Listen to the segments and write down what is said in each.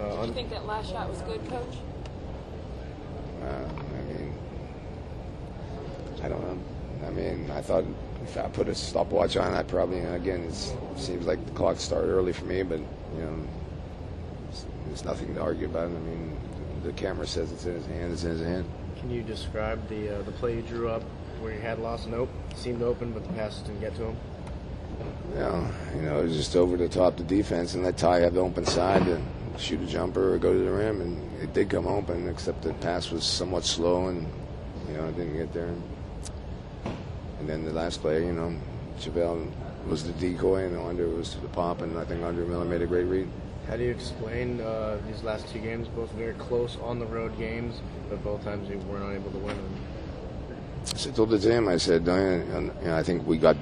Uh, Did you think that last shot was good, Coach? Uh, I mean, I don't know. I mean, I thought if I put a stopwatch on, I probably you know, again it seems like the clock started early for me, but you know, there's nothing to argue about. I mean, the camera says it's in his hand. It's in his hand. Can you describe the uh, the play you drew up where you had Lawson open, seemed open, but the passes didn't get to him? Yeah, you know, it was just over the top the defense and let Ty have the open side to shoot a jumper or go to the rim, and it did come open, except the pass was somewhat slow and you know it didn't get there. And then the last play, you know, JaVale was the decoy and Andre was the pop, and I think Andre Miller made a great read. How do you explain uh, these last two games, both very close on the road games, but both times you were not able to win them? So I told the team, I said, "Uh, you know, I think we got,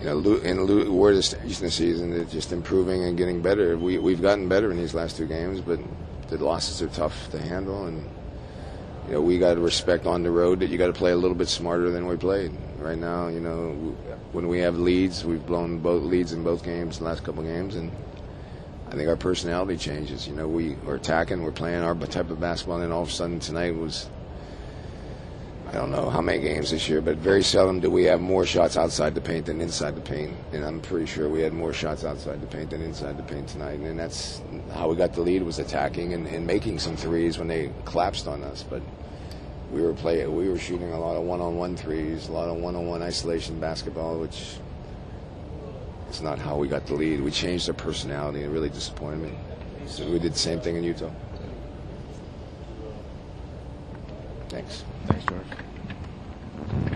you know, in lo- we're the stage in the season, just improving and getting better. We, we've gotten better in these last two games, but the losses are tough to handle, and you know, we got to respect on the road that you got to play a little bit smarter than we played. Right now, you know, when we have leads, we've blown both leads in both games, the last couple games, and I think our personality changes. You know, we are attacking, we're playing our type of basketball, and all of a sudden tonight was I don't know how many games this year, but very seldom do we have more shots outside the paint than inside the paint. And I'm pretty sure we had more shots outside the paint than inside the paint tonight. And that's how we got the lead was attacking and, and making some threes when they collapsed on us. But we were playing, we were shooting a lot of one-on-one threes, a lot of one-on-one isolation basketball, which is not how we got the lead. We changed our personality, and it really disappointed me. So we did the same thing in Utah. Thanks. Thanks, George.